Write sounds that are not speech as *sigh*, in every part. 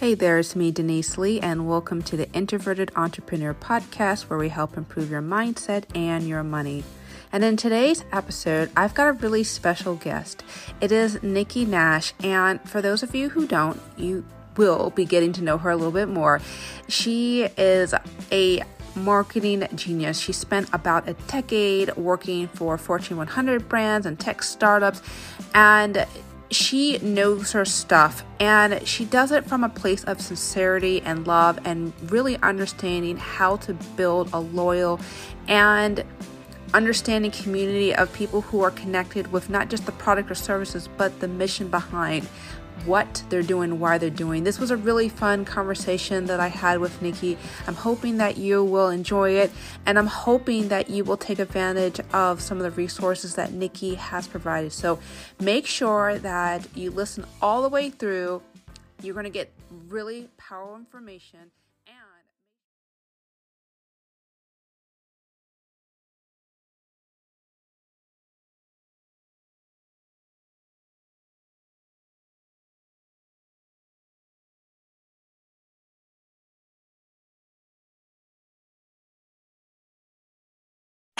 Hey there, it's me, Denise Lee, and welcome to the Introverted Entrepreneur Podcast, where we help improve your mindset and your money. And in today's episode, I've got a really special guest. It is Nikki Nash, and for those of you who don't, you will be getting to know her a little bit more. She is a marketing genius. She spent about a decade working for Fortune 100 brands and tech startups, and she knows her stuff and she does it from a place of sincerity and love and really understanding how to build a loyal and understanding community of people who are connected with not just the product or services but the mission behind what they're doing, why they're doing. This was a really fun conversation that I had with Nikki. I'm hoping that you will enjoy it, and I'm hoping that you will take advantage of some of the resources that Nikki has provided. So make sure that you listen all the way through. You're going to get really powerful information.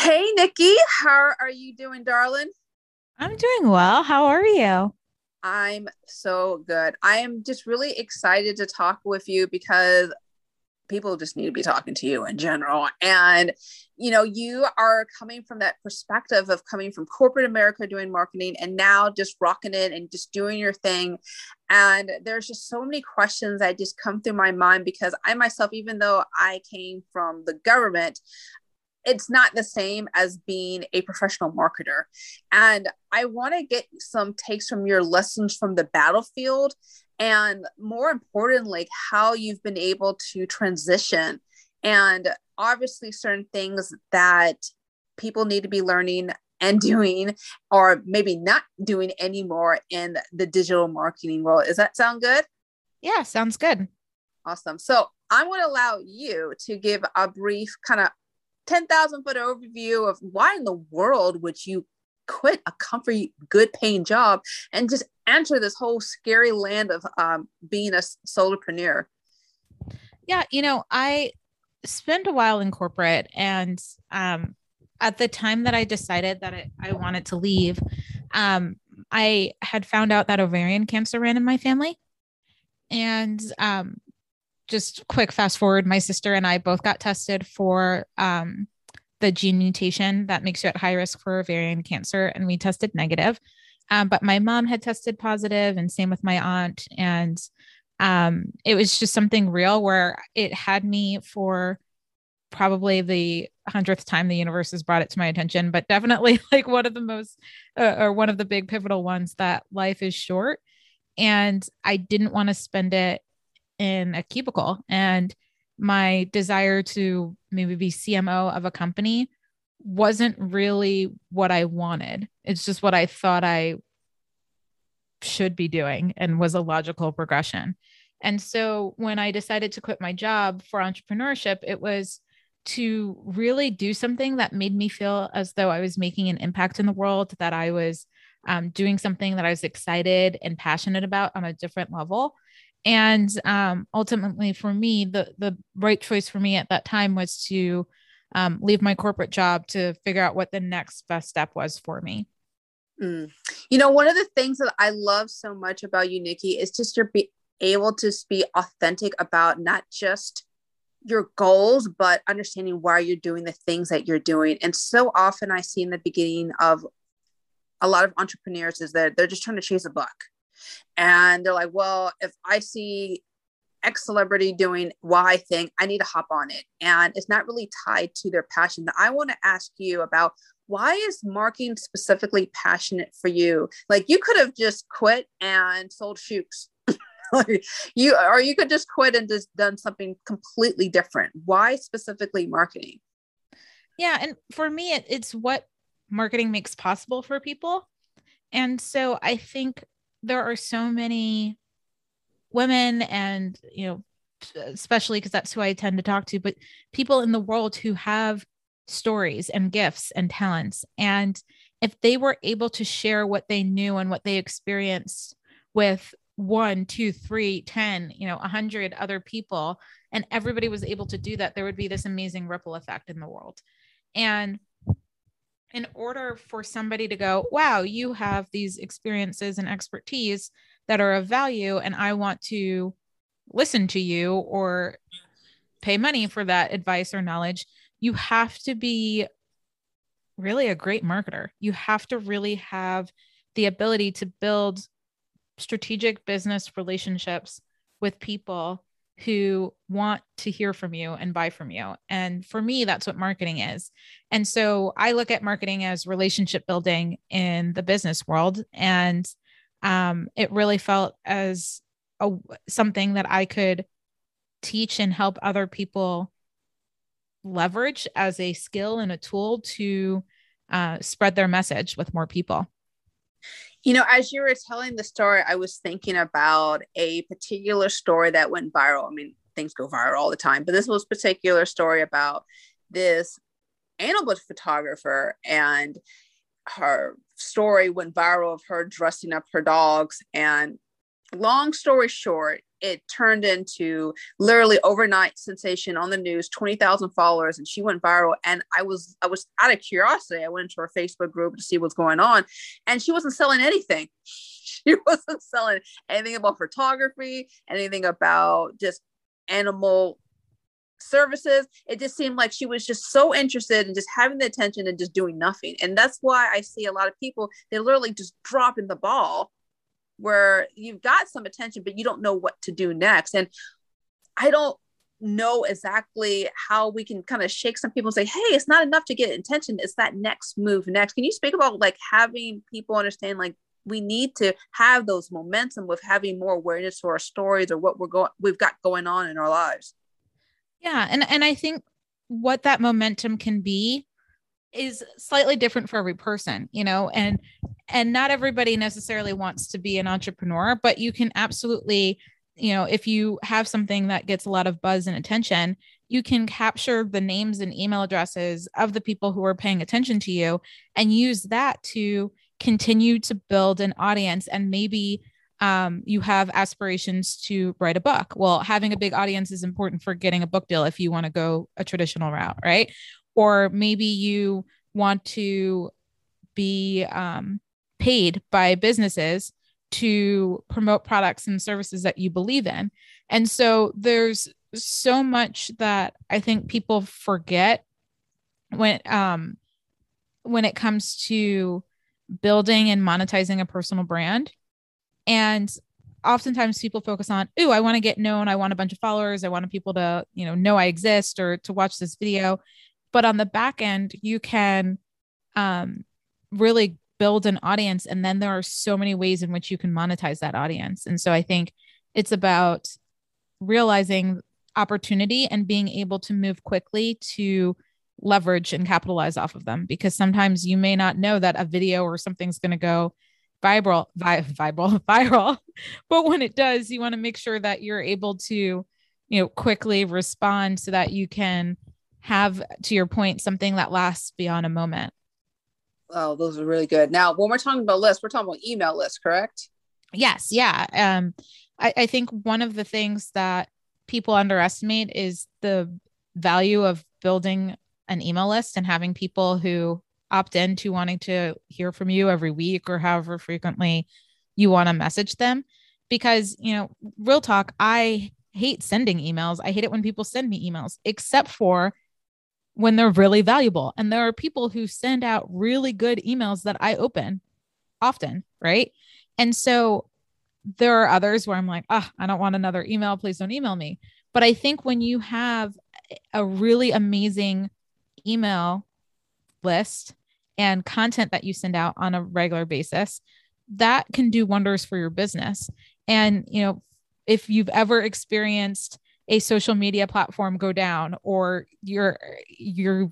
Hey, Nikki, how are you doing, darling? I'm doing well. How are you? I'm so good. I am just really excited to talk with you because people just need to be talking to you in general. And, you know, you are coming from that perspective of coming from corporate America doing marketing and now just rocking it and just doing your thing. And there's just so many questions that just come through my mind because I myself, even though I came from the government, it's not the same as being a professional marketer. And I want to get some takes from your lessons from the battlefield and more importantly, how you've been able to transition and obviously certain things that people need to be learning and doing or maybe not doing anymore in the digital marketing world. Does that sound good? Yeah, sounds good. Awesome. So I'm going to allow you to give a brief kind of 10,000 foot overview of why in the world would you quit a comfy, good paying job and just enter this whole scary land of um, being a solopreneur? Yeah, you know, I spent a while in corporate and um, at the time that I decided that I, I wanted to leave, um, I had found out that ovarian cancer ran in my family. And um, just quick fast forward, my sister and I both got tested for um, the gene mutation that makes you at high risk for ovarian cancer, and we tested negative. Um, but my mom had tested positive, and same with my aunt. And um, it was just something real where it had me for probably the hundredth time the universe has brought it to my attention, but definitely *laughs* like one of the most uh, or one of the big pivotal ones that life is short. And I didn't want to spend it in a cubicle and my desire to maybe be CMO of a company wasn't really what I wanted. It's just what I thought I should be doing and was a logical progression. And so when I decided to quit my job for entrepreneurship, it was to really do something that made me feel as though I was making an impact in the world, that I was um, doing something that I was excited and passionate about on a different level and um, ultimately for me the the right choice for me at that time was to um, leave my corporate job to figure out what the next best step was for me. Mm. you know one of the things that i love so much about you nikki is just you're be able to be authentic about not just your goals but understanding why you're doing the things that you're doing. And so often i see in the beginning of a lot of entrepreneurs is that they're just trying to chase a buck and they're like, well, if I see X celebrity doing Y thing, I need to hop on it. And it's not really tied to their passion. I want to ask you about why is marketing specifically passionate for you? Like you could have just quit and sold shoes. *laughs* you or you could just quit and just done something completely different. Why specifically marketing? Yeah, and for me it, it's what marketing makes possible for people. And so I think there are so many women and you know especially because that's who I tend to talk to but people in the world who have stories and gifts and talents and if they were able to share what they knew and what they experienced with one, two, three, ten, you know, a hundred other people, and everybody was able to do that, there would be this amazing ripple effect in the world. And in order for somebody to go, wow, you have these experiences and expertise that are of value, and I want to listen to you or pay money for that advice or knowledge, you have to be really a great marketer. You have to really have the ability to build strategic business relationships with people who want to hear from you and buy from you. And for me, that's what marketing is. And so I look at marketing as relationship building in the business world. And um, it really felt as a, something that I could teach and help other people leverage as a skill and a tool to uh, spread their message with more people. You know, as you were telling the story, I was thinking about a particular story that went viral. I mean, things go viral all the time, but this was a particular story about this animal photographer and her story went viral of her dressing up her dogs. And long story short, it turned into literally overnight sensation on the news 20,000 followers and she went viral. And I was I was out of curiosity. I went into her Facebook group to see what's going on and she wasn't selling anything. *laughs* She wasn't selling anything about photography anything about just animal services. It just seemed like she was just so interested in just having the attention and just doing nothing. And that's why I see a lot of people they literally just dropping the ball where you've got some attention, but you don't know what to do next. And I don't know exactly how we can kind of shake some people and say, hey, it's not enough to get attention. It's that next move next. Can you speak about like having people understand like we need to have those momentum with having more awareness to our stories or what we're going we've got going on in our lives. Yeah. And and I think what that momentum can be is slightly different for every person you know and and not everybody necessarily wants to be an entrepreneur but you can absolutely you know if you have something that gets a lot of buzz and attention you can capture the names and email addresses of the people who are paying attention to you and use that to continue to build an audience and maybe um, you have aspirations to write a book. Well, having a big audience is important for getting a book deal if you want to go a traditional route, right? Or maybe you want to be um, paid by businesses to promote products and services that you believe in. And so there's so much that I think people forget when um when it comes to building and monetizing a personal brand. And oftentimes people focus on, ooh, I want to get known, I want a bunch of followers, I want people to, you know, know I exist or to watch this video but on the back end you can um, really build an audience and then there are so many ways in which you can monetize that audience. And so i think it's about realizing opportunity and being able to move quickly to leverage and capitalize off of them because sometimes you may not know that a video or something's going to go viral vi- viral *laughs* viral but when it does you want to make sure that you're able to you know quickly respond so that you can have, to your point, something that lasts beyond a moment. Oh, those are really good. Now, when we're talking about lists, we're talking about email lists, correct? Yes. Yeah. Um, I, I think one of the things that people underestimate is the value of building an email list and having people who opt in to wanting to hear from you every week or however frequently you want to message them. Because, you know, real talk, I hate sending emails. I hate it when people send me emails, except for when they're really valuable. And there are people who send out really good emails that I open often, right? And so there are others where I'm like, oh, I don't want another email. Please don't email me. But I think when you have a really amazing email list and content that you send out on a regular basis, that can do wonders for your business. And, you know, if you've ever experienced a social media platform go down or your your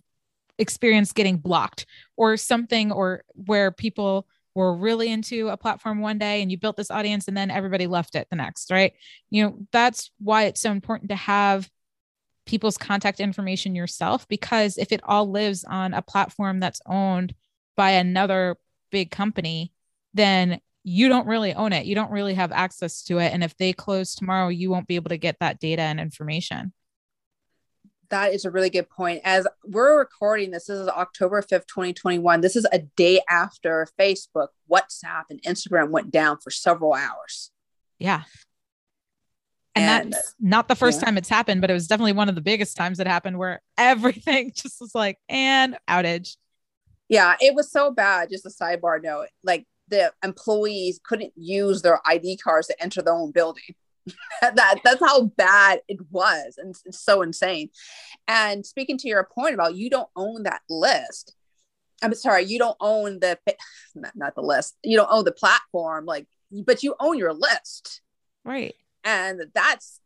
experience getting blocked or something or where people were really into a platform one day and you built this audience and then everybody left it the next right? You know that's why it's so important to have people's contact information yourself because if it all lives on a platform that's owned by another big company then you don't really own it. You don't really have access to it. And if they close tomorrow, you won't be able to get that data and information. That is a really good point. As we're recording this, this is October 5th, 2021. This is a day after Facebook, WhatsApp, and Instagram went down for several hours. Yeah. And, and that's not the first yeah. time it's happened, but it was definitely one of the biggest times it happened where *laughs* everything just was like, and outage. Yeah, it was so bad. Just a sidebar note like the employees couldn't use their ID cards to enter their own building. *laughs* that that's how bad it was and it's so insane. And speaking to your point about you don't own that list i'm sorry you don't own the *sighs* not, not the list you don't own the platform like but you own your list. Right. And that's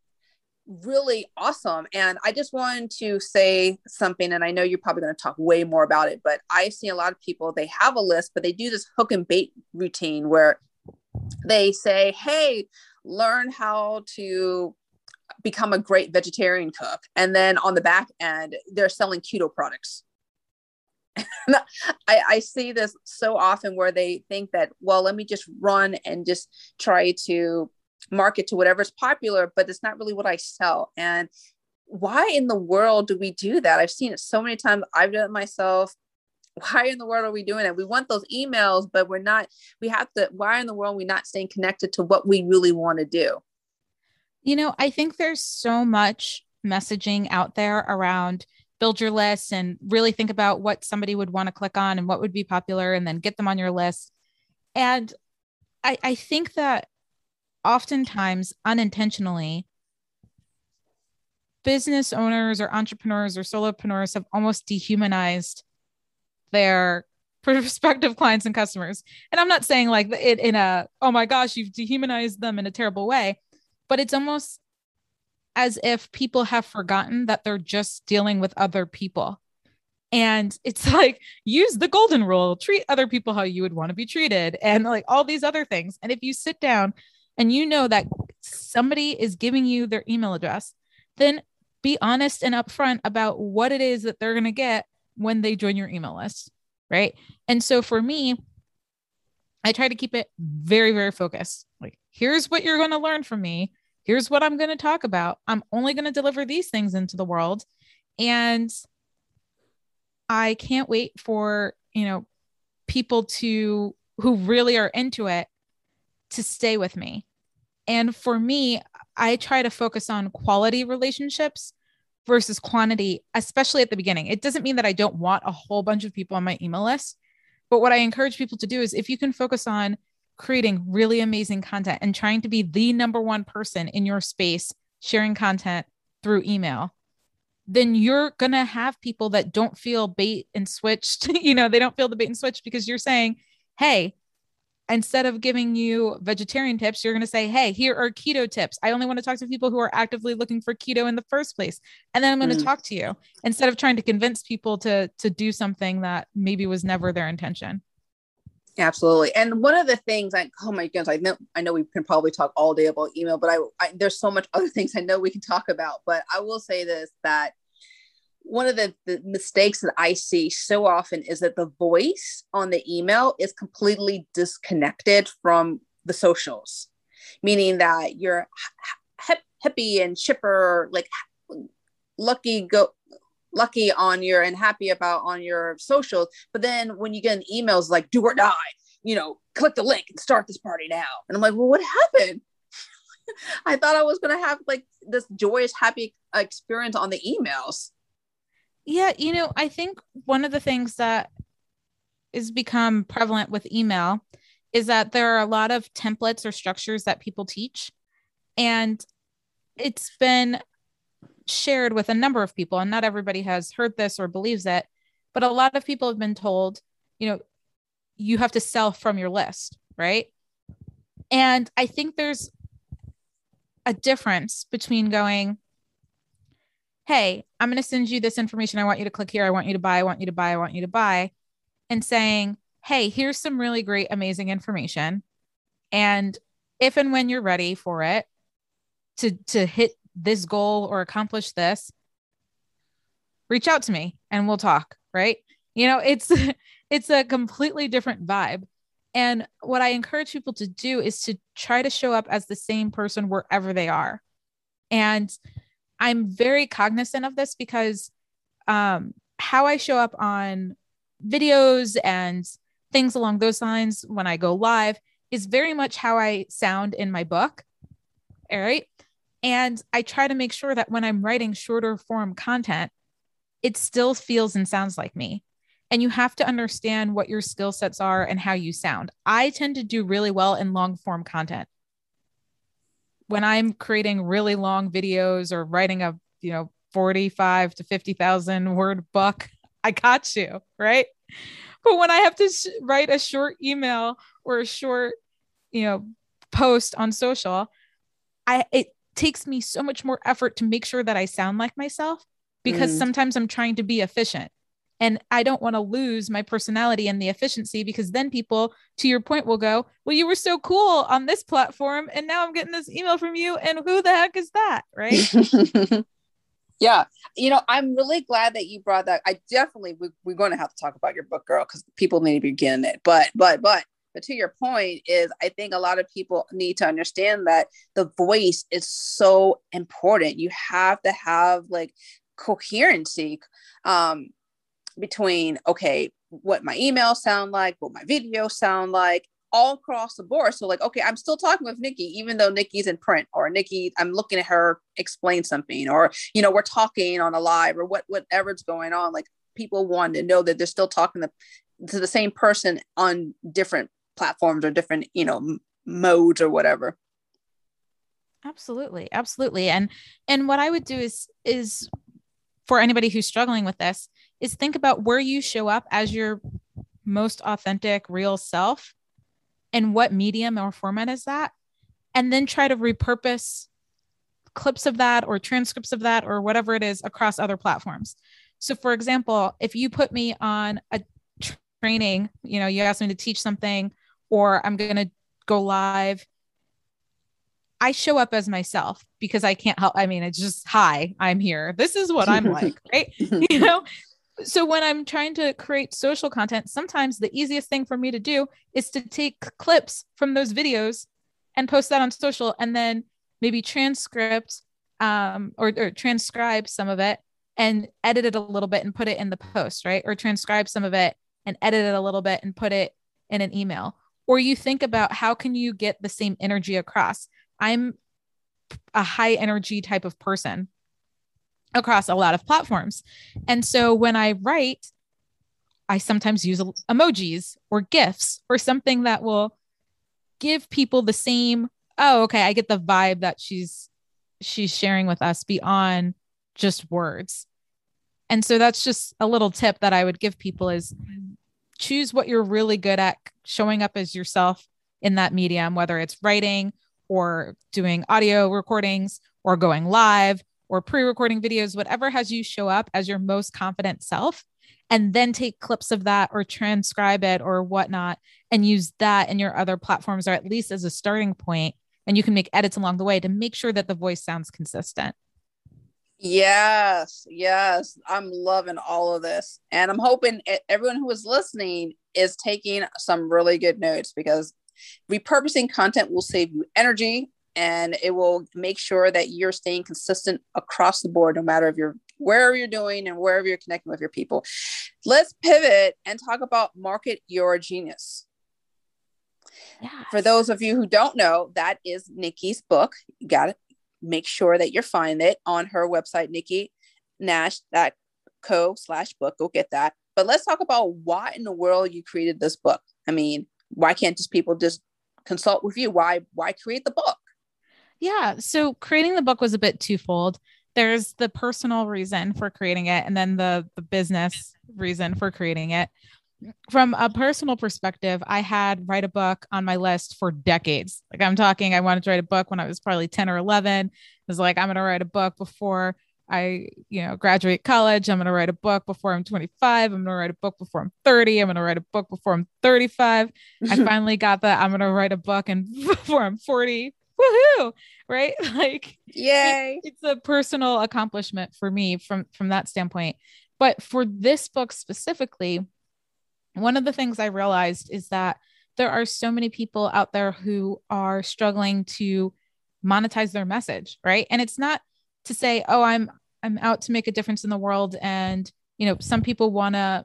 really awesome. And I just wanted to say something, and I know you're probably going to talk way more about it, but I've seen a lot of people, they have a list, but they do this hook and bait routine where they say, Hey, learn how to become a great vegetarian cook. And then on the back end, they're selling keto products. *laughs* I, I see this so often where they think that, well, let me just run and just try to market to whatever's popular, but it's not really what I sell. And why in the world do we do that? I've seen it so many times. I've done it myself. *laughs* Why in the world are we doing it? We want those emails, but we're not, we have to, why in the world are we not staying connected to what we really want to do? You know, I think there's so much messaging out there around build your list and really think about what somebody would want to click on and what would be popular and then get them on your list. And I, I think that oftentimes unintentionally business owners or entrepreneurs or solopreneurs have almost dehumanized their *laughs* prospective clients and customers. And I'm not saying like it in a, oh my gosh, you've dehumanized them in a terrible way, but it's almost as if people have forgotten that they're just dealing with other people. And it's *laughs* like, use the golden rule, treat other people how you would want to be treated, and like all these other things. And if you sit down and you know that somebody is giving you their email address, then be honest and upfront about what it is that they're going to get when they join your email list. Right. And so for me, I try to keep it very, very focused. Like, here's what you're going to learn from me. Here's what I'm going to talk about. I'm only going to deliver these things into the world. And I can't wait for, you know, people to who really are into it to stay with me. And for me, I try to focus on quality relationships versus quantity, especially at the beginning. It doesn't mean that I don't want a whole bunch of people on my email list. But what I encourage people to do is if you can focus on creating really amazing content and trying to be the number one person in your space sharing content through email, then you're going to have people that don't feel bait and switched. *laughs* you know, they don't feel the bait and switch because you're saying, hey, instead of giving you vegetarian tips, you're going to say, Hey, here are keto tips. I only want to talk to people who are actively looking for keto in the first place. And then I'm going mm. to talk to you instead of trying to convince people to, to do something that maybe was never their intention. Absolutely. And one of the things I, oh my goodness, I know, I know we can probably talk all day about email, but I, I there's so much other *laughs* things I know we can talk about, but I will say this, that one of the, the, mistakes that I see so often is that the voice on the email is completely disconnected from the socials, meaning that you're hip, hippie and chipper, like lucky go lucky on your and happy about on your socials. But then when you get an email, it's like do or die, you know, click the link and start this party now. And I'm like, well, what happened? *laughs* I thought I was going to have like this joyous, happy uh, experience on the emails. Yeah, you know, I think one of the things that is become prevalent with email is that there are a lot of templates or structures that people teach and it's been shared with a number of people and not everybody has heard this or believes it but a lot of people have been told you know you have to sell from your list right? And i think there's a difference between going hey, I'm going to send you this information. I want you to click here. I want you to buy. I want you to buy. I want you to buy. And saying, hey, here's some really great, amazing information. And if and when you're ready for it to, to hit this goal or accomplish this, reach out to me and we'll talk. Right. You know, it's, *laughs* it's a completely different vibe. And what I encourage people to do is to try to show up as the same person wherever they are. And I'm very cognizant of this because um, how I show up on videos and things along those lines when I go live is very much how I sound in my book. All right. And I try to make sure that when I'm writing shorter form content, it still feels and sounds like me. And you have to understand what your skill sets are and how you sound. I tend to do really well in long form content. When I'm creating really long videos or writing a, you know, 45 to 50,000 word book, I got you, right? But when I have to sh- write a short email or a short, you know, post on social, I it takes me so much more effort to make sure that I sound like myself because mm. sometimes I'm trying to be efficient. And I don't want to lose my personality and the efficiency because then people, to your point, will go, Well, you were so cool on this platform. And now I'm getting this email from you. And who the heck is that? Right. *laughs* yeah. You know, I'm really glad that you brought that. I definitely, we, we're going to have to talk about your book, girl, because people need to be getting it. But, but, but, but to your point is i think a lot of people need to understand that the voice is so important you have to have like coherency um, between okay what my emails sound like what my videos sound like all across the board. So like okay i'm still talking with nikki even though nikki's in print or nikki i'm looking at her explain something or you know we're talking on a live or what whatever's going on. Like people want to know that they're still talking to, to the same person on different platforms or different you know modes or whatever. Absolutely. Absolutely. And and what i would do is is for anybody who's struggling with this is think about where you show up as your most authentic real self and what medium or format is that and then try to repurpose clips of that or transcripts of that or whatever it is across other platforms so for example if you put me on a training you know you asked me to teach something or i'm going to go live I show up as myself because I can't help. I mean, it's just, hi, I'm here. This is what I'm *laughs* like, right? *laughs* You know? So when I'm trying to create social content, sometimes the easiest thing for me to do is to take clips from those videos and post that on social and then maybe transcript um, or, or transcribe some of it and edit it a little bit and put it in the post, right? Or transcribe some of it and edit it a little bit and put it in an email. Or you think about how can you get the same energy across? I'm a high energy type of person across a lot of platforms. And so when I write, I sometimes use emojis or GIFs or something that will give people the same, oh, okay, I get the vibe that she's she's sharing with us beyond just words. And so that's just a little tip that I would give people is choose what you're really good at showing up as yourself in that medium, whether it's writing or doing audio recordings or going live or pre recording videos, whatever has you show up as your most confident self. And then take clips of that or transcribe it or whatnot and use that in your other platforms or at least as a starting point. And you can make edits along the way to make sure that the voice sounds consistent. Yes, yes. I'm loving all of this. And I'm hoping everyone who is listening is taking some really good notes because Repurposing content will save you energy and it will make sure that you're staying consistent across the board, no matter if you're wherever you're doing and wherever you're connecting with your people. Let's pivot and talk about Market Your Genius. Yes. For those of you who don't know, that is Nikki's book. You got to make sure that you're finding it on her website, Nikki Nash, co slash book. Go get that. But let's talk about why in the world you created this book. I mean, why can't just people just consult with you? Why why create the book? Yeah, so creating the book was a bit twofold. There's the personal reason for creating it and then the the business reason for creating it. From a personal perspective, I had write a book on my list for decades. Like I'm talking I wanted to write a book when I was probably 10 or 11. I was like I'm going to write a book before I, you know, graduate college. I'm going to write a book before I'm 25. I'm going to write a book before I'm 30. I'm going to write a book before I'm 35. I *laughs* finally got that. I'm going to write a book and *laughs* before I'm 40. Woohoo! Right? *laughs* Like, yay! It, it's a personal accomplishment for me from from that standpoint. But for this book specifically, one of the things I realized is that there are so many people out there who are struggling to monetize their message, right? And it's not to say, "Oh, I'm I'm out to make a difference in the world and, you know, some people want to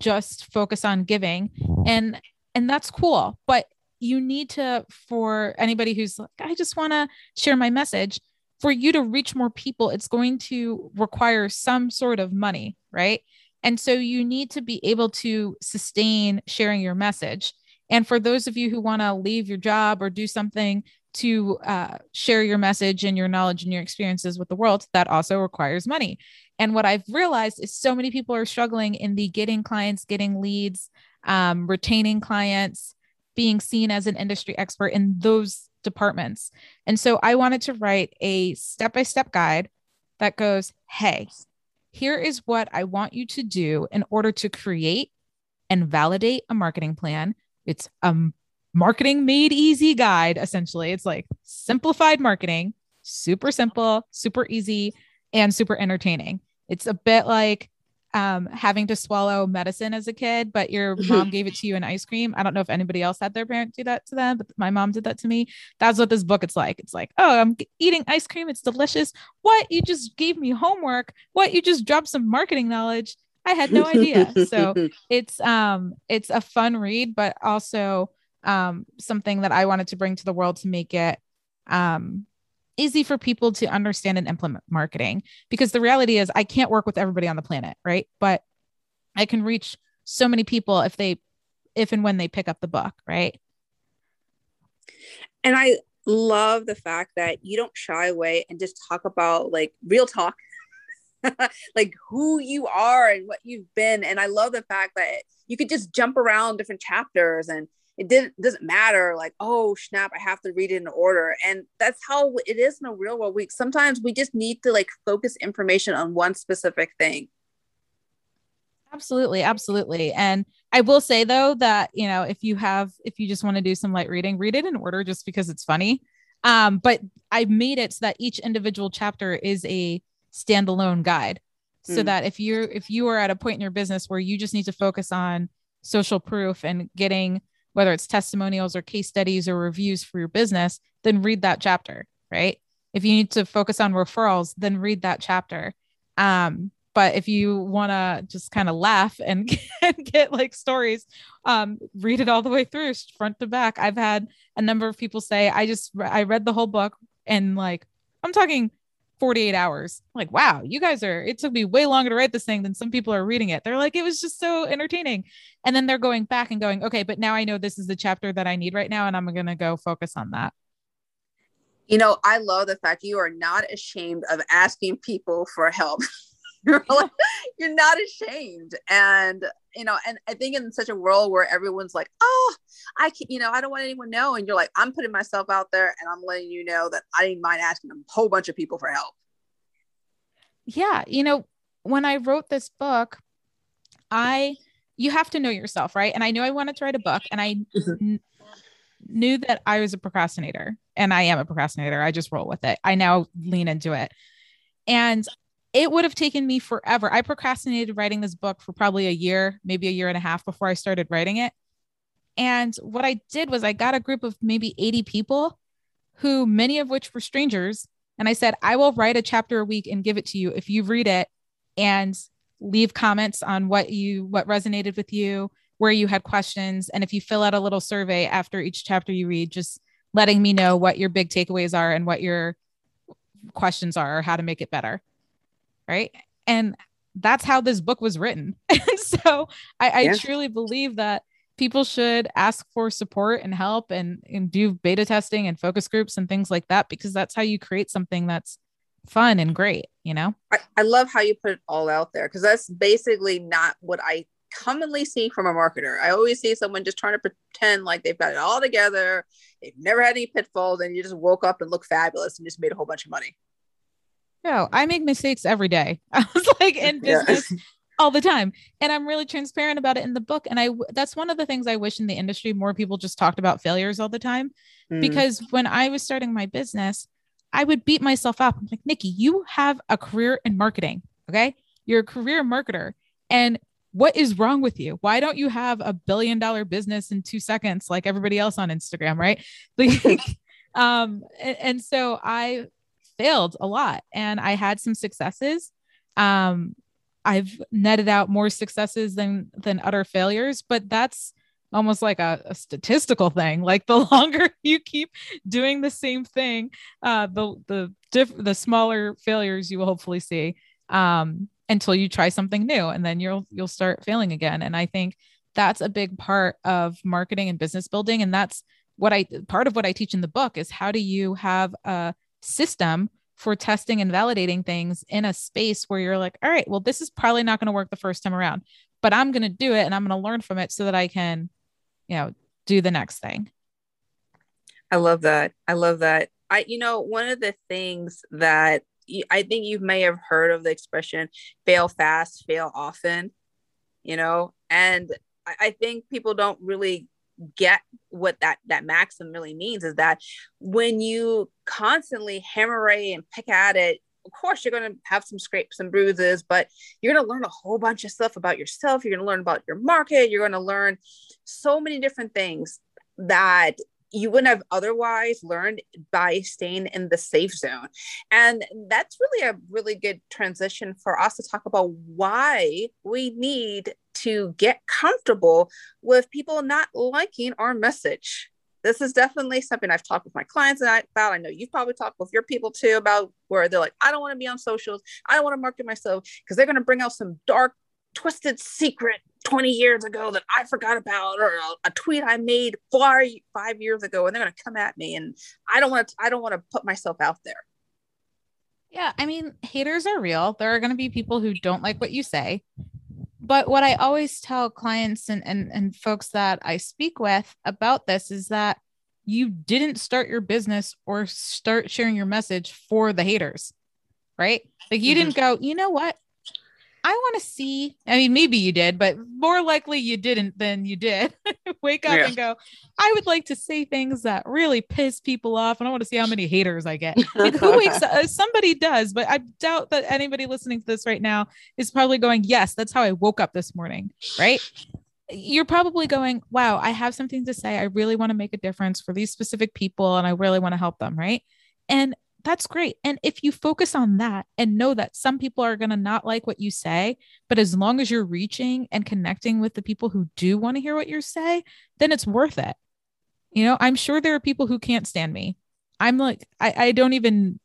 just focus on giving and and that's cool, but you need to for anybody who's like I just want to share my message, for you to reach more people, it's going to require some sort of money, right? And so you need to be able to sustain sharing your message. And for those of you who want to leave your job or do something to uh, share your message and your knowledge and your experiences with the world, that also requires money. And what I've realized is so many people are struggling in the getting clients, getting leads, um, retaining clients, being seen as an industry expert in those departments. And so I wanted to write a step by step guide that goes, Hey, here is what I want you to do in order to create and validate a marketing plan. It's a marketing made easy guide, essentially. It's like simplified marketing, super simple, super easy, and super entertaining. It's a bit like um, having to swallow medicine as a kid, but your *laughs* mom gave it to you in ice cream. I don't know if anybody else had their parent do that to them, but my mom did that to me. That's what this book it's like. It's like, oh, I'm eating ice cream. It's delicious. What? You just gave me homework. What? You just dropped some marketing knowledge. I had no idea. so *laughs* it's um it's a fun read, but also um something that I wanted to bring to the world to make it um easy for people to understand and implement marketing because the reality is I can't work with everybody on the planet, right? But I can reach so many people if they if and when they pick up the book, right? And I love the fact that you don't shy away and just talk about like real talk *laughs* like who you are and what you've been and i love the fact that you could just jump around different chapters and it didn't doesn't matter like oh snap i have to read it in order. And that's how it is in a real world week. Sometimes we just need to like focus information on one specific thing. Absolutely absolutely. And i will say though that you know if you have if you just want to do some light reading read it in order just because it's funny. Um but i made it so that each individual chapter is a standalone guide so mm. that if you're if you are at a point in your business where you just need to focus on social proof and getting whether it's testimonials or case studies or reviews for your business, then read that chapter, right? If you need to focus on referrals, then read that chapter. Um, but if you want to just kind of laugh *laughs* and, get like stories, um, read it all the way through, front to back. I've had a number of people say, I just, I read the whole book and like, I'm talking 48 hours. I'm like, wow, you guys are, it took me way longer to write this thing than some people are reading it. They're like, it was just so entertaining. And then they're going back and going, okay, but now I know this is the chapter that I need right now. And I'm going to go focus on that. You know, I love the fact you are not ashamed of asking people for help. *laughs* *laughs* you're, like, you're not ashamed. And, you know, and I think in such a world where everyone's like, oh, I can, you know, I don't want anyone to know. And you're like, I'm putting myself out there and I'm letting you know that I didn't mind asking a whole bunch of people for help. Yeah. You know, when I wrote this book, I, you have to know yourself, right? And I knew I wanted to write a book and I mm-hmm. n- knew that I was a procrastinator and I am a procrastinator. I just roll with it. I now lean into it. And it would have taken me forever. I procrastinated writing this book for probably a year, maybe a year and a half before I started writing it. And what I did was I got a group of maybe 80 people who many of which were strangers. And I said, I will write a chapter a week and give it to you if you read it and leave comments on what you what resonated with you, where you had questions. And if you fill out a little survey after each chapter you read, just letting me know what your big takeaways are and what your questions are or how to make it better right? And that's how this book was written. *laughs* And so i, I yeah. truly believe that people should ask for support and help and, and do beta testing and focus groups and things like that because that's how you create something that's fun and great you know? I, I love how you put it all out there because that's basically not what i commonly see from a marketer. I always see someone just trying to pretend like they've got it all together they've never had any pitfalls and you just woke up and look fabulous and just made a whole bunch of money no, I make mistakes every day. *laughs* I was like in *laughs* business yeah. all the time. And I'm really transparent about it in the book. And I that's one of the things I wish in the industry more people just talked about failures all the time. Mm. Because when I was starting my business, I would beat myself up. I'm like, Nikki, you have a career in marketing. Okay. You're a career marketer. And what is wrong with you? Why don't you have a billion dollar business in two seconds like everybody else on Instagram, right? *laughs* Like, um, and, and so I failed a lot and I had some successes. Um, I've netted out more successes than than utter failures, but that's almost like a, a statistical thing. Like the *laughs* longer you keep doing the same thing, uh, the the diff- the smaller failures you will hopefully see um, until you try something new, and then you'll you'll start failing again. And I think that's a big part of marketing and business building, and that's what I part of what I teach in the book is how do you have a system for testing and validating things in a space where you're like, all right, well, this is probably not going to work the first time around, but I'm going to do it and I'm going to learn from it so that I can, you know, do the next thing. I love that. I love that. I, you know, one of the things that I think you may have heard of the expression fail fast, fail often, you know, and I think people don't really get what that that maxim really means is that when you constantly hammer away and pick at it of course you're going to have some scrapes and bruises but you're going to learn a whole bunch of stuff about yourself you're going to learn about your market you're going to learn so many different things that you wouldn't have otherwise learned by staying in the safe zone. And that's really a really good transition for us to talk about why we need to get comfortable with people not liking our message. This is definitely something I've talked with my clients about. I know you've probably talked with your people too about where they're like, I don't want to be on socials. I don't want to market myself because they're going to bring out some dark, twisted secret 20 years ago that I forgot about, or a, tweet I made far five years ago, and they're going to come at me. And I don't want to, I don't want to put myself out there. Yeah. I mean, haters are real. There are going to be people who don't like what you say but what I always tell clients and, and, and folks that I speak with about this is that you didn't start your business or start sharing your message for the haters, right? Like you mm-hmm. didn't go, you know what? I want to see. I mean, maybe you did, but more likely you didn't than you did. *laughs* Wake up yeah. and go, I would like to say things that really piss people off. And I want to see how many haters I get. *laughs* Like, who wakes up? Uh, somebody does, but I doubt that anybody listening to this right now is probably going, Yes, that's how I woke up this morning. Right. You're probably going, Wow, I have something to say. I really want to make a difference for these specific people and I really want to help them. Right. And that's great. And if you focus on that and know that some people are going to not like what you say, but as long as you're reaching and connecting with the people who do want to hear what you say, then it's worth it. You know, I'm sure there are people who can't stand me. I'm like, I, I don't even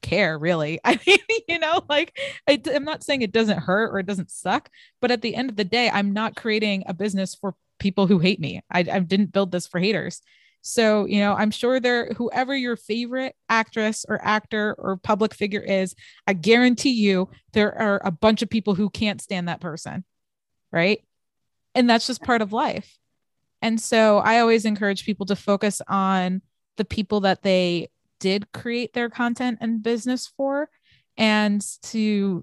care really. *laughs* I mean, you know, like I, I'm not saying it doesn't hurt or it doesn't suck, but at the end of the day, I'm not creating a business for people who hate me. I, I didn't build this for haters. So, you know, I'm sure there, whoever your favorite actress or actor or public figure is, I guarantee you there are a bunch of people who can't stand that person. Right. And that's just part of life. And so I always encourage people to focus on the people that they did create their content and business for and to,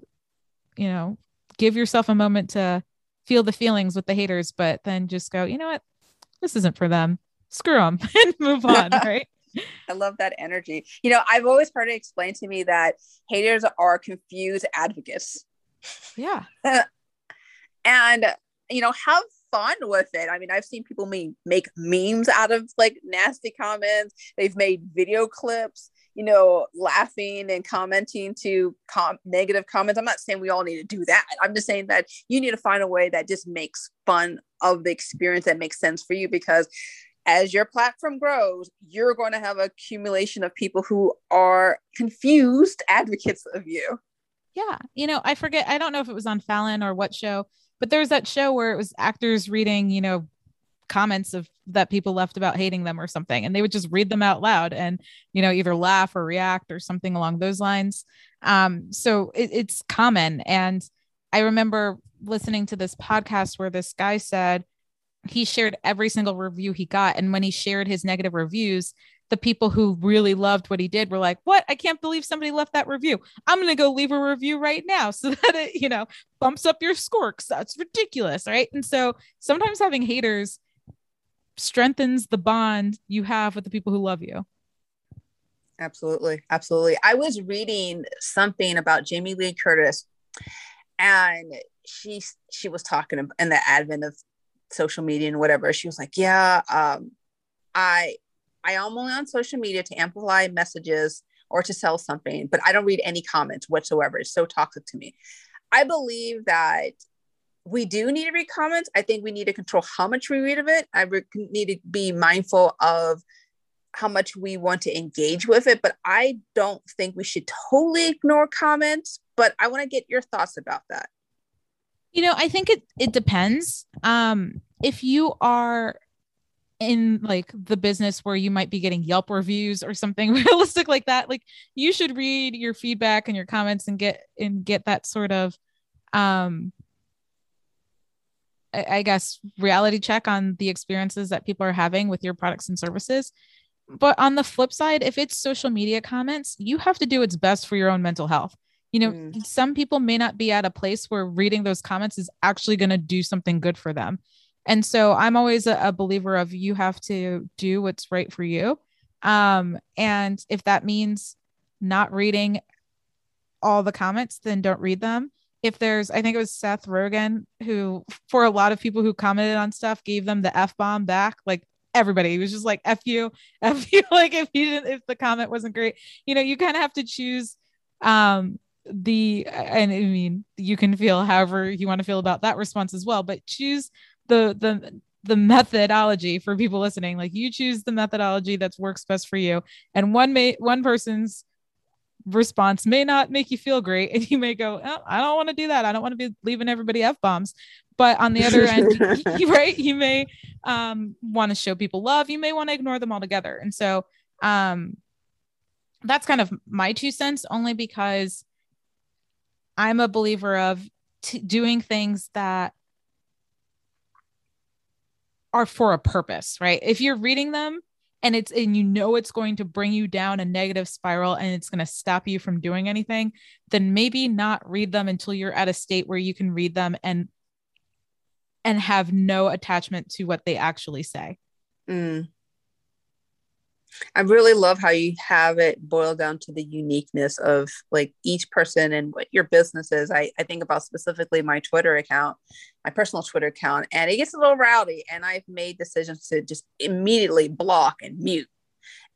you know, give yourself a moment to feel the feelings with the haters, but then just go, you know what? This isn't for them screw them *laughs* and move on, *laughs* right? I love that energy. You know, I've always heard it explained to me that haters are confused advocates. Yeah. *laughs* and, you know, have fun with it. I mean, I've seen people make, make memes out of like nasty comments. They've made video clips, you know, laughing and commenting to com- negative comments. I'm not saying we all need to do that. I'm just saying that you need to find a way that just makes fun of the experience that makes sense for you because as your platform grows, you're going to have accumulation of people who are confused advocates of you. Yeah. You know, I forget, I don't know if it was on Fallon or what show, but there was that show where it was actors reading, you know, comments of that people left about hating them or something and they would just read them out loud and you know either laugh or react or something along those lines um so it, it's common and i remember listening to this podcast where this guy said he shared every single review he got. And when he shared his negative reviews, the people who really loved what he did were like, What? I can't believe somebody left that review. I'm going to go leave a review right now *laughs* so that it, you know, bumps up your score that's ridiculous. Right. And so sometimes having haters strengthens the bond you have with the people who love you. Absolutely. Absolutely. I was reading something about Jamie Lee Curtis and she she was talking in the advent of social media and whatever. She was like, "Yeah, um, I I am only on social media to amplify messages or to sell something, but I don't read any comments whatsoever. It's so toxic to me." I believe that we do need to read comments. I think we need to control how much we read of it. I re- need to be mindful of how much we want to engage with it, but I don't think we should totally ignore comments. But I want to get your thoughts about that. You know, I think it it depends. Um, if you are in like the business where you might be getting Yelp reviews or something *laughs* realistic like that, like you should read your feedback and your comments and get and get that sort of um I guess reality check on the experiences that people are having with your products and services. But on the flip side, if it's social media comments, you have to do what's best for your own mental health. You know, mm. some people may not be at a place where reading those comments is actually going to do something good for them. And so I'm always a, a, believer of you have to do what's right for you. Um, and if that means not reading all the comments, then don't read them if there's i think it was seth rogen who for a lot of people who commented on stuff gave them the f-bomb back like everybody he was just like f you *laughs* f you like if you didn't if the comment wasn't great you know you kind of have to choose um the and i mean you can feel however you want to feel about that response as well but choose the the the methodology for people listening. Like you choose the methodology that works best for you. And one may one person's response may not make you feel great. *laughs* And you may go oh, i don't want to do that. I don't want to be leaving everybody f-bombs but on the other *laughs* end you, *laughs* right you may um, want to show people love. You may want to ignore them altogether. And so um, that's kind of my two cents only because i'm a believer of t- doing things that are for a purpose right if you're reading them and it's and you know it's going to bring you down a negative spiral and it's going to stop you from doing anything then maybe not read them until you're at a state where you can read them and and have no attachment to what they actually say mm. I really love how you have it boiled down to the uniqueness of like each person and what your business is. I, I think about specifically my Twitter account, my personal Twitter account, and it gets a little rowdy. And I've made decisions to just immediately block and mute.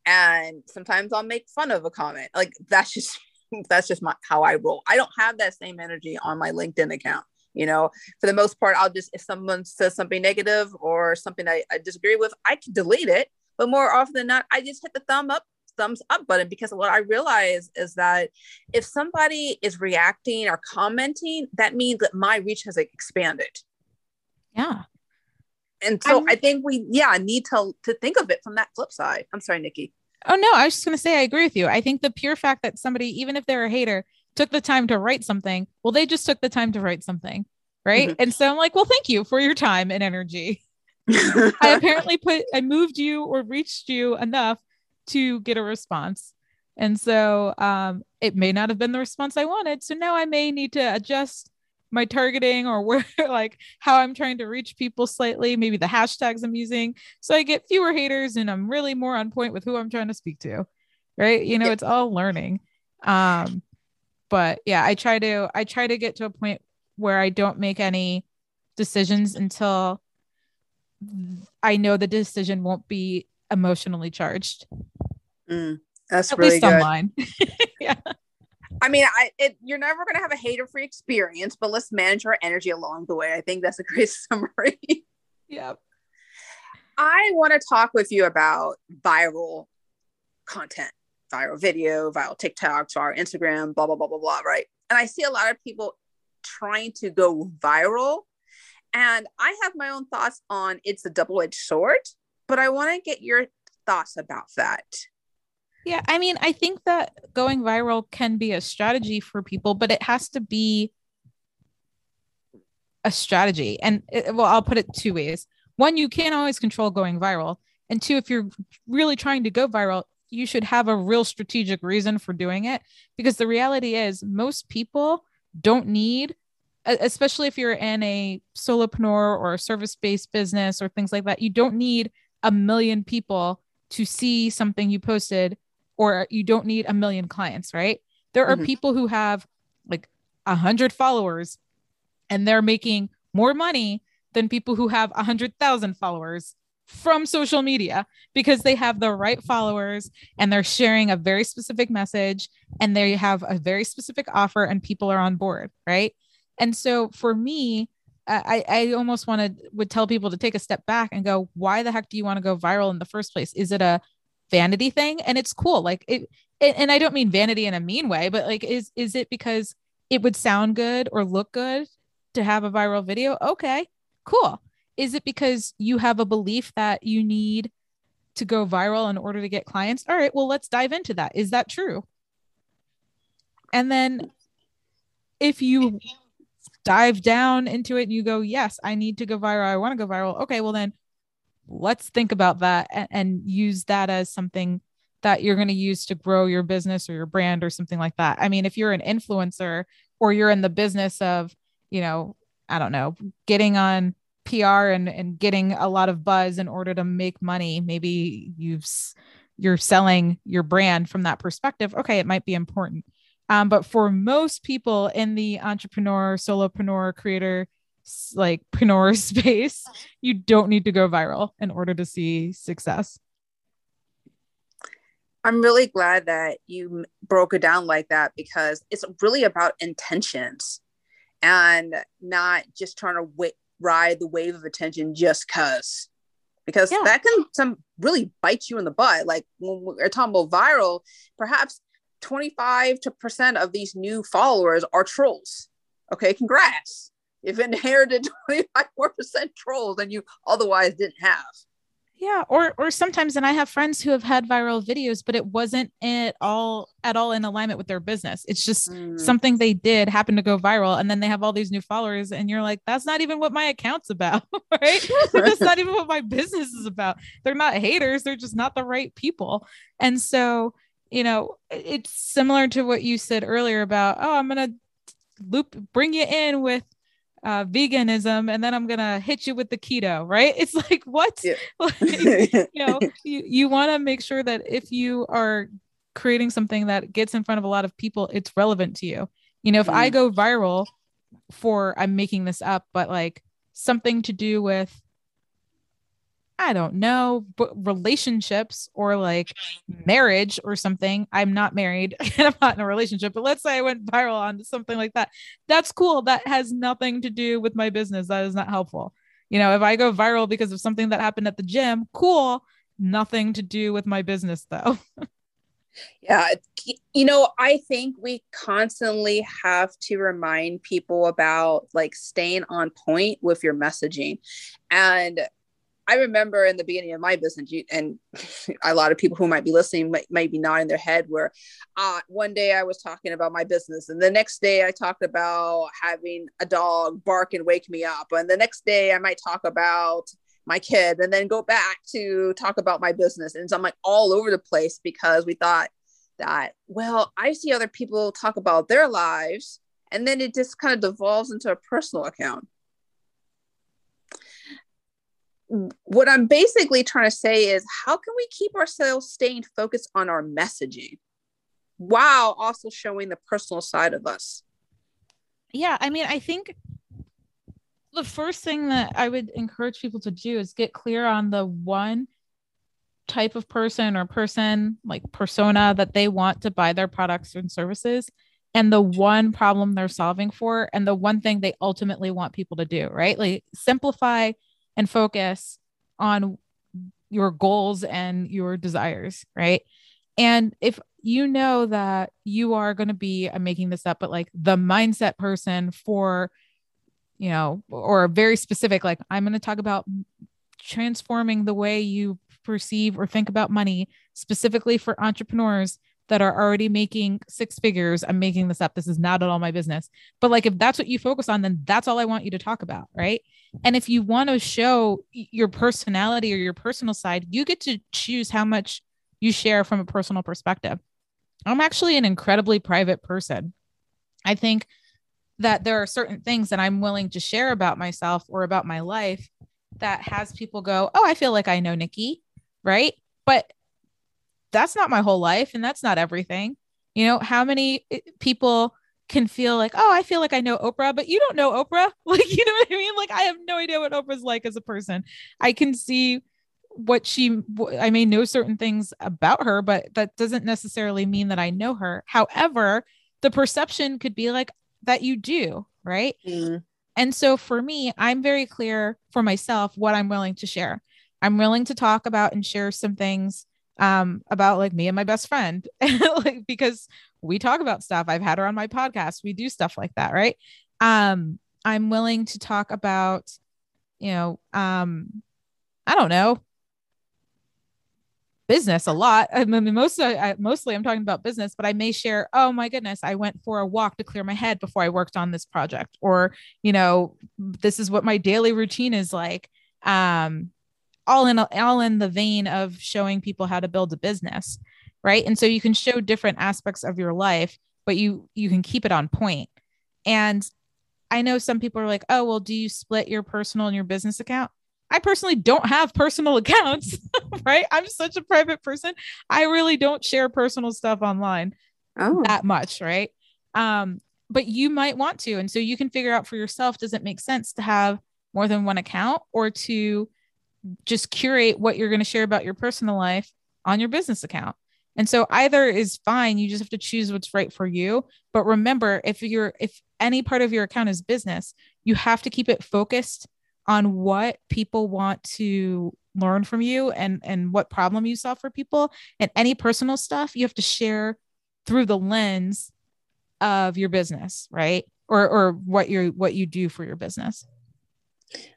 And sometimes I'll make fun of a comment. Like that's just *laughs* that's just my how I roll. I don't have that same energy on my LinkedIn account you know for the most part i'll just if someone says something negative or something I, I, disagree with i can delete it but more often than not, I just hit the thumb up thumbs up button because what I realize is that if somebody is reacting or commenting, that means that my reach has like, expanded. Yeah. And so I'm, i think we, yeah, need to to think of it from that flip side. I'm sorry, Nikki. Oh no, I was just gonna say I agree with you. I think the pure fact that somebody, even if they're a hater, took the time to write something, well, they just took the time to write something. Right. Mm-hmm. And so I'm like, well, thank you for your time and energy. *laughs* I *laughs* apparently put I moved you or reached you enough to get a response. And so um, it may not have been the response I wanted. So now I may need to adjust my targeting or where *laughs* like how I'm trying to reach people slightly, maybe the hashtags I'm using. So I get fewer haters and I'm really more on point with who I'm trying to speak to. Right. You know, yeah. it's all learning. Um, but yeah, I try to I try to get to a point where I don't make any decisions until I know the decision won't be emotionally charged. Mm, that's At really least good. online. *laughs* yeah. I mean, I it, you're never going to have a hater-free experience, but let's manage our energy along the way. I think that's a great *laughs* summary. yeah. I want to talk with you about viral content, viral video, viral TikToks, viral Instagram, blah blah blah blah blah. Right? And I see a lot of people trying to go viral and I have my own thoughts on it's a double edged sword, but I want to get your thoughts about that. Yeah, I mean, I think that going viral can be a strategy for people, but it has to be a strategy. And it, well, I'll put it two ways. One, you can't always control going viral. And two, if you're really trying to go viral, you should have a real strategic reason for doing it because the reality is most people don't need especially if you're in a solopreneur or a service-based business or things like that you don't need a million people to see something you posted or you don't need a million clients right there are mm-hmm. people who have like a hundred followers and they're making more money than people who have a 100,000 followers from social media because they have the right followers and they're sharing a very specific message and they have a very specific offer and people are on board, right? And so for me, I, I almost want to would tell people to take a step back and go, why the heck do you want to go viral in the first place? Is it a vanity thing? And it's cool. Like it, and I don't mean vanity in a mean way, but like, is, is it because it would sound good or look good to have a viral video? Okay, cool. Is it because you have a belief that you need to go viral in order to get clients? All right, well, let's dive into that. Is that true? And then if you dive down into it and you go, yes, I need to go viral. I want to go viral. Okay, well, then let's think about that and, and use that as something that you're going to use to grow your business or your brand or something like that. I mean, if you're an influencer or you're in the business of, you know, I don't know, getting on PR and, and getting a lot of buzz in order to make money, maybe you've you're selling your brand from that perspective. Okay, it might be important. Um, but for most people in the entrepreneur, solopreneur, creator, like preneur *laughs* space, you don't need to go viral in order to see success. I'm really glad that you broke it down like that because it's really about intentions and not just trying to w- ride the wave of attention just cause because yeah. that can some really bite you in the butt like when we're talking about viral perhaps 25 to percent of these new followers are trolls. Okay congrats. You've inherited *laughs* 25 more percent trolls than you otherwise didn't have. Yeah or or sometimes and i have friends who have had viral videos but it wasn't at all at all in alignment with their business. It's just mm. something they did happen to go viral and then they have all these new followers and you're like that's not even what my account's about *laughs* right? *laughs* That's not even what my business is about. They're not haters they're just not the right people. And so you know it's similar to what you said earlier about oh i'm gonna loop bring you in with uh, veganism and then I'm gonna hit you with the keto, right? *laughs* It's like what yeah. *laughs* like, you know, *laughs* you, you want to make sure that if you are creating something that gets in front of a lot of people, it's relevant to you. You know, if mm. I go viral for I'm making this up, but like something to do with I don't know, but relationships or like marriage or something. I'm not married *laughs* and I'm not in a relationship, but let's say I went viral on something like that. That's cool. That has nothing to do with my business. That is not helpful. You know, if I go viral because of something that happened at the gym, cool. Nothing to do with my business though. *laughs* yeah. You know, I think we constantly have to remind people about like staying on point with your messaging. And I remember in the beginning of my business, and a lot of people who might be listening might, might be nodding their head. Where uh, one day I was talking about my business, and the next day I talked about having a dog bark and wake me up, and the next day I might talk about my kid, and then go back to talk about my business. And so I'm like all over the place because we thought that well, I see other people talk about their lives, and then it just kind of devolves into a personal account what I'm basically trying to say is how can we keep ourselves staying focused on our messaging while also showing the personal side of us? Yeah, I mean, I think the first thing that I would encourage people to do is get clear on the one type of person or person like persona that they want to buy their products and services and the one problem they're solving for and the one thing they ultimately want people to do, right? Like simplify and focus on your goals and your desires, right? And if you know that you are going to be, I'm making this up, but like the mindset person for, you know, or very specific, like I'm going to talk about transforming the way you perceive or think about money specifically for entrepreneurs that are already making six figures. I'm making this up. This is not at all my business. But like, if that's what you focus on, then that's all I want you to talk about. Right. And if you want to show your personality or your personal side, you get to choose how much you share from a personal perspective. I'm actually an incredibly private person. I think that there are certain things that I'm willing to share about myself or about my life that has people go, Oh, I feel like I know Nikki. Right. But that's not my whole life and that's not everything. You know, how many eh, people can feel like, oh, I feel like I know Oprah, but you don't know Oprah. *laughs* Like, you know what I mean? Like, I have no idea what Oprah's like as a person. I can see what she, I may know certain things about her, but that doesn't necessarily mean that I know her. However, the perception could be like that you do, right? Mm. And so for me, I'm very clear for myself what I'm willing to share. I'm willing to talk about and share some things um, about like me and my best friend, *laughs* like because we talk about stuff. I've had her on my podcast. We do stuff like that, right? Um, I'm willing to talk about, you know, um, I don't know, business a lot. I mean, most I, mostly I'm talking about business, but I may share, oh my goodness, I went for a walk to clear my head before I worked on this project, or you know, this is what my daily routine is like. Um, all in all in the vein of showing people how to build a business right? And so you can show different aspects of your life but you you can keep it on point. and i know some people are like oh well do you split your personal and your business account? I personally don't have personal *laughs* accounts right? I'm such a private person. I really don't share personal stuff online oh. that much right? Um but you might want to. And so you can figure out for yourself does it make sense to have more than one account or to just curate what you're going to share about your personal life on your business account. And so either is fine. You just have to choose what's right for you. But remember, if you're if any part of your account is business, you have to keep it focused on what people want to learn from you and and what problem you solve for people. And any personal stuff you have to share through the lens of your business, right? Or or what you're what you do for your business.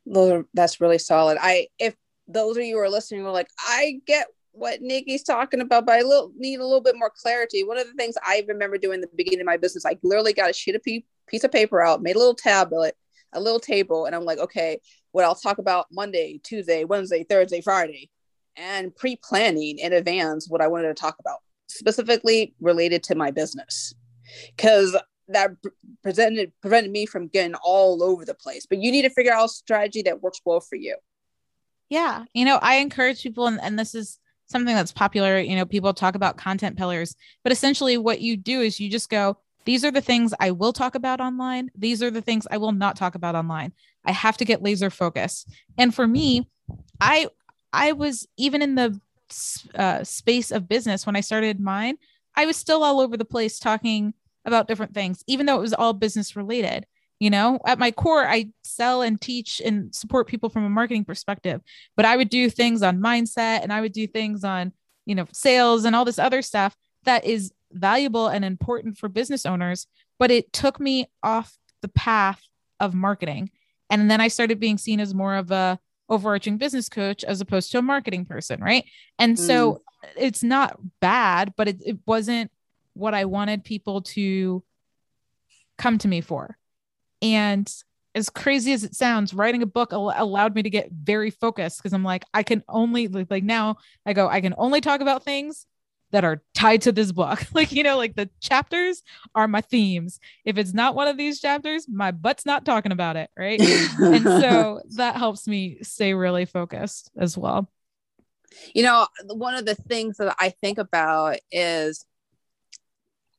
Well, that's really solid. I if those of you who are listening were like, I get what Nikki's talking about, but I little, need a little bit more clarity. One of the things I remember doing in the beginning of my business, I literally got a sheet of piece of paper out, made a little tablet, a little table, and I'm like, okay, what I'll talk about Monday, Tuesday, Wednesday, Thursday, Friday, and pre-planning in advance what I wanted to talk about, specifically related to my business, because that presented prevented me from getting all over the place. But you need to figure out a strategy that works well for you. Yeah. You know, I encourage people, and, and this is something that's popular. You know, people talk about content pillars, but essentially what you do is you just go, these are the things I will talk about online. These are the things I will not talk about online. I have to get laser focus. And for me, I I was even in the uh, space of business when I started mine. I was still all over the place talking about different things, even though it was all business related you know? At my core i sell and teach and support people from a marketing perspective but i would do things on mindset and i would do things on you know sales and all this other stuff that is valuable and important for business owners but it took me off the path of marketing. And then i started being seen as more of a overarching business coach as opposed to a marketing person right? And mm. so it's not bad but it, it wasn't what i wanted people to come to me for and as crazy as it sounds, writing a book al- allowed me to get very focused because I'm like, I can only like now I go, I can only talk about things that are tied to this book. *laughs* like, you know, like the chapters are my themes. If it's not one of these chapters, my butt's not talking about it. Right. *laughs* and so that helps me stay really focused as well. You know, one of the things that I think about is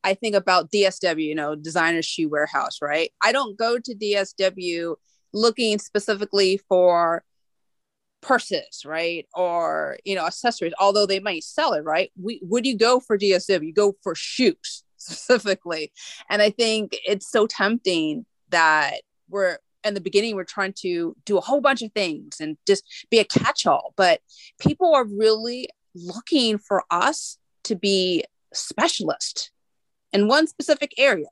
I think about DSW, you know, designer shoe warehouse, right? I don't go to DSW looking specifically for purses, right? Or, you know, accessories, although they might sell it, right? We would you go for DSW? You go for shoes *laughs* specifically. And I think it's so tempting that we're in the beginning we're trying to do a whole bunch of things and just be a catch-all, but people are really looking for us to be specialist in one specific area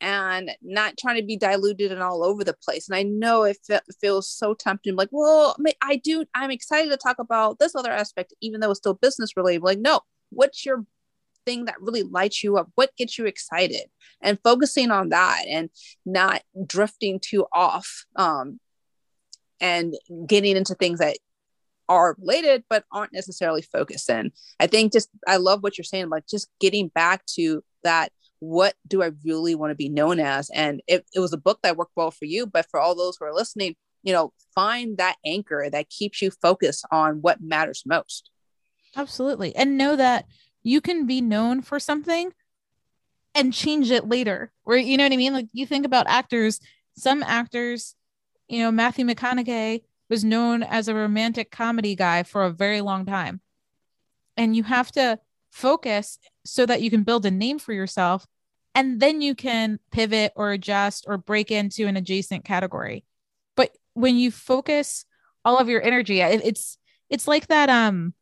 and not trying to be diluted and all over the place. And I know it feels so tempting, like, well, I do, I'm excited to talk about this other aspect, even though it's still business related. Like, no, what's your thing that really lights you up? What gets you excited? And focusing on that and not drifting too off um, and getting into things that are related but aren't necessarily focused in. I think just, I love what you're saying, like just getting back to that what do I really want to be known as? And it, it was a book that worked well for you, but for all those who are listening, you know, find that anchor that keeps you focused on what matters most. Absolutely. And know that you can be known for something and change it later. Where you know what I mean? Like you think about actors, some actors, you know, Matthew McConaughey was known as a romantic comedy guy for a very long time. And you have to focus so that you can build a name for yourself and then you can pivot or adjust or break into an adjacent category. But when you focus all of your energy, it's it's like that um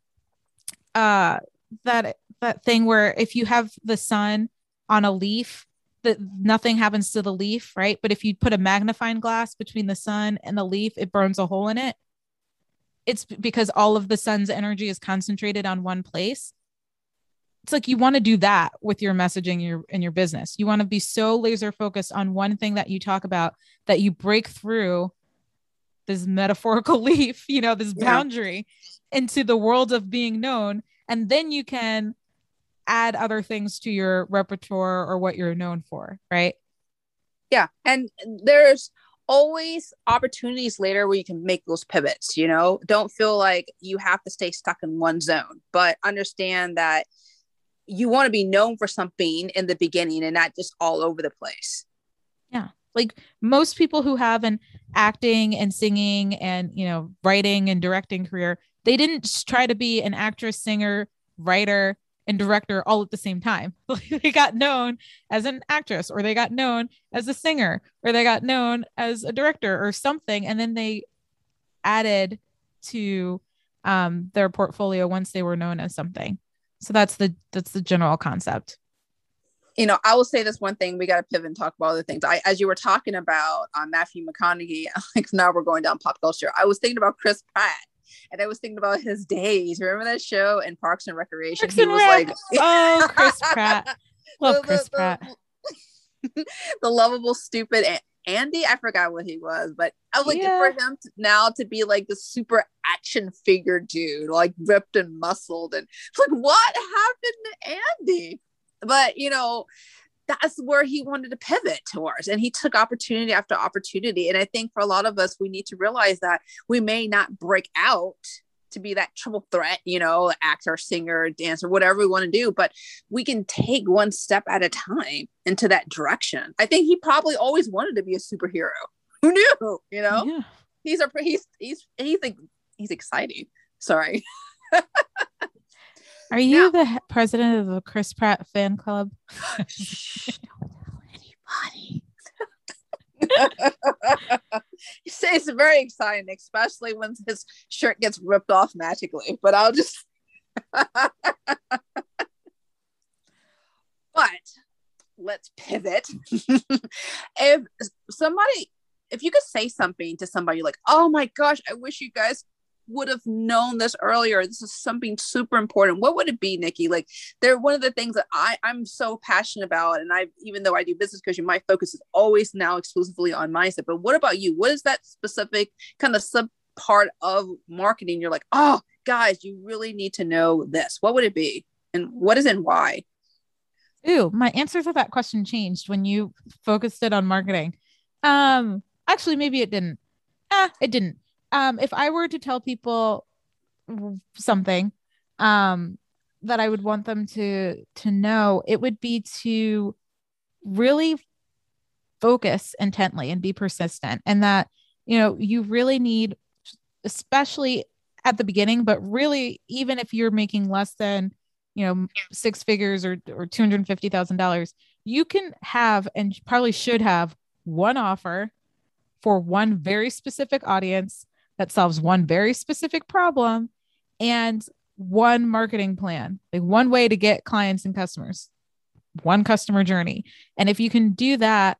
uh that that thing where if you have the sun on a leaf that nothing happens to the leaf, right? But if you put a magnifying glass between the sun and the leaf, it burns a hole in it. It's because all of the sun's energy is concentrated on one place. It's like you want to do that with your messaging in your in your business. You want to be so laser focused on one thing that you talk about that you break through this metaphorical *laughs* leaf, you know, this boundary yeah. into the world of being known and then you can add other things to your repertoire or what you're known for, right? Yeah. And there's always opportunities later where you can make those pivots, you know? Don't feel like you have to stay stuck in one zone, but understand that you want to be known for something in the beginning and not just all over the place. Yeah. Like most people who have an acting and singing and, you know, writing and directing career, they didn't try to be an actress, singer, writer, and director all at the same time. *laughs* they got known as an actress, or they got known as a singer, or they got known as a director or something. And then they added to um, their portfolio once they were known as something. So that's the that's the general concept. You know, I will say this one thing. We got to pivot and talk about other things. I, as you were talking about uh, Matthew McConaughey, *laughs* like now we're going down pop culture. I was thinking about Chris Pratt and I was thinking about his days. Remember that show in Parks and Recreation? Parks he was Rec. like, *laughs* oh, Chris Pratt. *laughs* Love the, Chris the, Pratt. The, the lovable, stupid Andy. I forgot what he was, but I was like, yeah. for him to, now to be like the super action figure dude, like ripped and muscled, and it's like, what happened to Andy? But you know, that's where he wanted to pivot towards and he took opportunity after opportunity and i think for a lot of us we need to realize that we may not break out to be that triple threat you know actor singer dancer whatever we want to do but we can take one step at a time into that direction i think he probably always wanted to be a superhero *laughs* who knew oh, you know yeah. he's a he's he's he's he's exciting sorry *laughs* Are you now, the president of the Chris Pratt fan club? *laughs* shh, don't tell anybody. *laughs* it's very exciting, especially when his shirt gets ripped off magically. But I'll just. *laughs* but let's pivot. *laughs* if somebody, if you could say something to somebody like, "Oh my gosh, I wish you guys would have known this earlier. This is something super important. What would it be, Nikki? Like they're one of the things that I, I'm so passionate about. And I, even though I do business coaching, my focus is always now exclusively on mindset. But what about you? What is that specific kind of sub part of marketing? You're like, oh, guys, you really need to know this. What would it be? And what is and why? Ooh, my answer to that question changed when you focused it on marketing. Um, actually, maybe it didn't. Ah, it didn't um, if I were to tell people something um, that I would want them to to know, it would be to really focus intently and be persistent, and that you know you really need, especially at the beginning, but really even if you're making less than you know six figures or or two hundred fifty thousand dollars, you can have and probably should have one offer for one very specific audience that solves one very specific problem and one marketing plan, like one way to get clients and customers, one customer journey. And if you can do that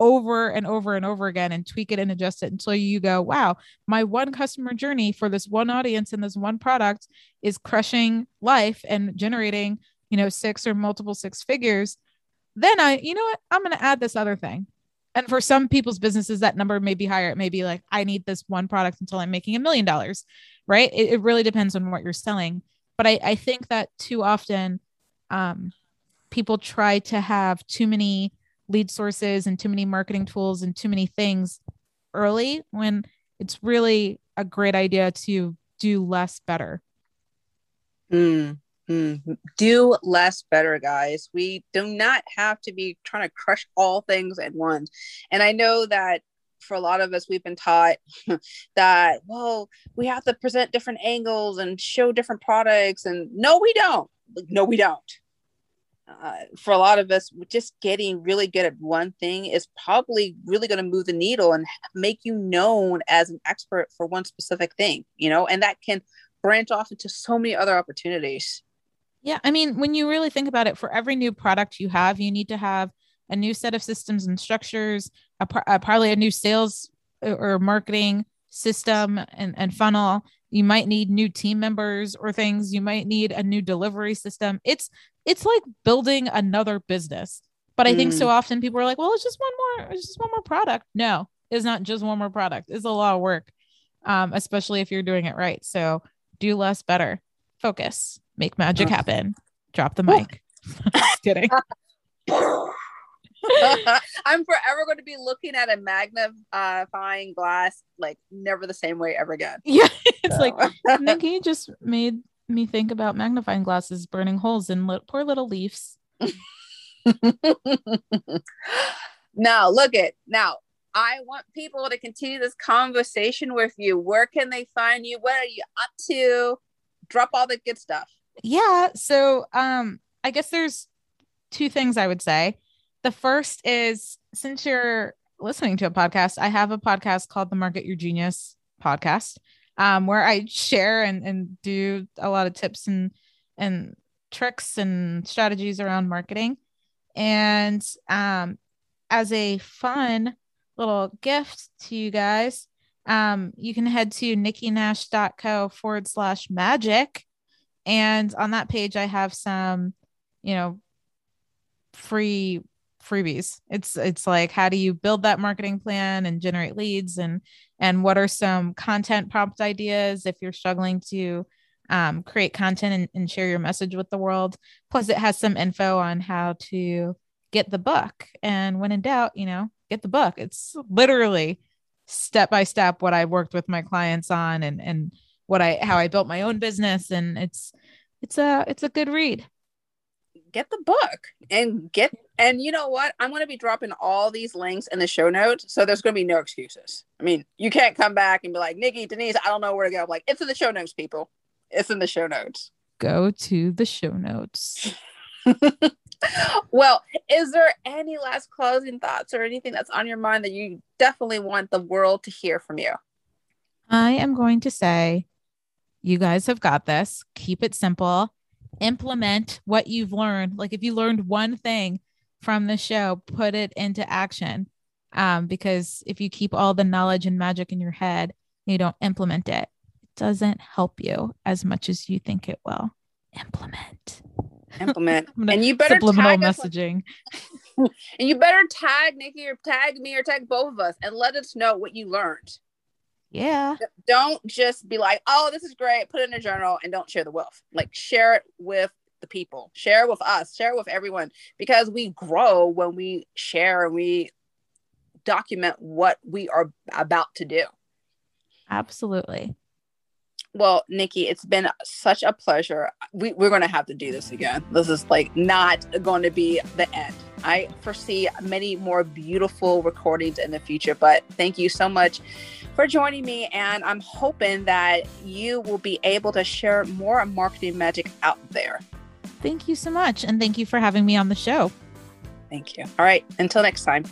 over and over and over again and tweak it and adjust it until you go, wow, my one customer journey for this one audience and this one product is crushing life and generating, you know, six or multiple six figures. Then I, you know what, I'm going to add this other thing and for some people's businesses that number may be higher. It may be like i need this one product until i'm making a million dollars right? It, it, really depends on what you're selling. But I, I think that too often um, people try to have too many lead sources and too many marketing tools and too many things early when it's really a great idea to do less better. Mm, Mm, do less better, guys. We do not have to be trying to crush all things at once. And I know that for a lot of us, we've been taught *laughs* that, well, we have to present different angles and show different products. And no, we don't. No, we don't. Uh, for a lot of us, just getting really good at one thing is probably really going to move the needle and make you known as an expert for one specific thing, you know, and that can branch off into so many other opportunities. Yeah. I mean, when you really think about it, for every new product you have, you need to have a new set of systems and structures, a, a probably a new sales uh, or marketing system and, and funnel. You might need new team members or things. You might need a new delivery system. It's it's like building another business. But I mm. think so mm. often people are like, well, it's just one more, it's just one more product. No, it's not just one more product. It's a lot of work, um, especially if you're doing it right. So do less better. Focus, make magic happen. Drop the mic. *laughs* Just kidding. *laughs* *laughs* I'm forever going to be looking at a magnifying glass like never the same way ever again. Yeah, it's so. like Nikki just made me think about magnifying glasses burning holes in li- poor little leaves. now look at now. I want people to continue this conversation with you. Where can they find you? What are you up to? Drop all the good stuff. Yeah. So um I guess there's two things I would say. The first is since you're listening to a podcast, I have a podcast called the Market Your Genius podcast, um, where I share and, and do a lot of tips and and tricks and strategies around marketing. And um, as a fun little gift to you guys, um, you can head to nikkinash.co forward slash magic. And on that page, I have some, you know, free freebies. It's it's like how do you build that marketing plan and generate leads and and what are some content prompt ideas if you're struggling to um, create content and, and share your message with the world. Plus, it has some info on how to get the book. And when in doubt, you know, get the book. It's literally step by step what I worked with my clients on and and what I how I built my own business. And it's it's a it's a good read. Get the book and get and you know what? I'm going to be dropping all these links in the show notes so there's going to be no excuses. I mean you can't come back and be like nikki denise i don't know where to go. I'm like it's in the show notes people. It's in the show notes. Go to the show notes. *laughs* Well is there any last closing thoughts or anything that's on your mind that you definitely want the world to hear from you? I am going to say you guys have got this keep it simple implement what you've learned. Like if you learned one thing from the show, put it into action. Um, because if you keep all the knowledge and magic in your head, you don't implement it, it doesn't help you as much as you think it will. Implement. Implement. *laughs* and you better subliminal messaging. *laughs* and you better tag Nikki or tag me or tag both of us and let us know what you learned. Yeah. Don't just be like, oh, this is great. Put it in a journal and don't share the wealth. Like share it with the people. Share it with us. Share it with everyone because we grow when we share and we document what we are about to do. Absolutely. Well, Nikki, it's been such a pleasure. We, we're going to have to do this again. This is like not going to be the end. I foresee many more beautiful recordings in the future, but thank you so much for joining me. And I'm hoping that you will be able to share more marketing magic out there. Thank you so much. And thank you for having me on the show. Thank you. All right. Until next time.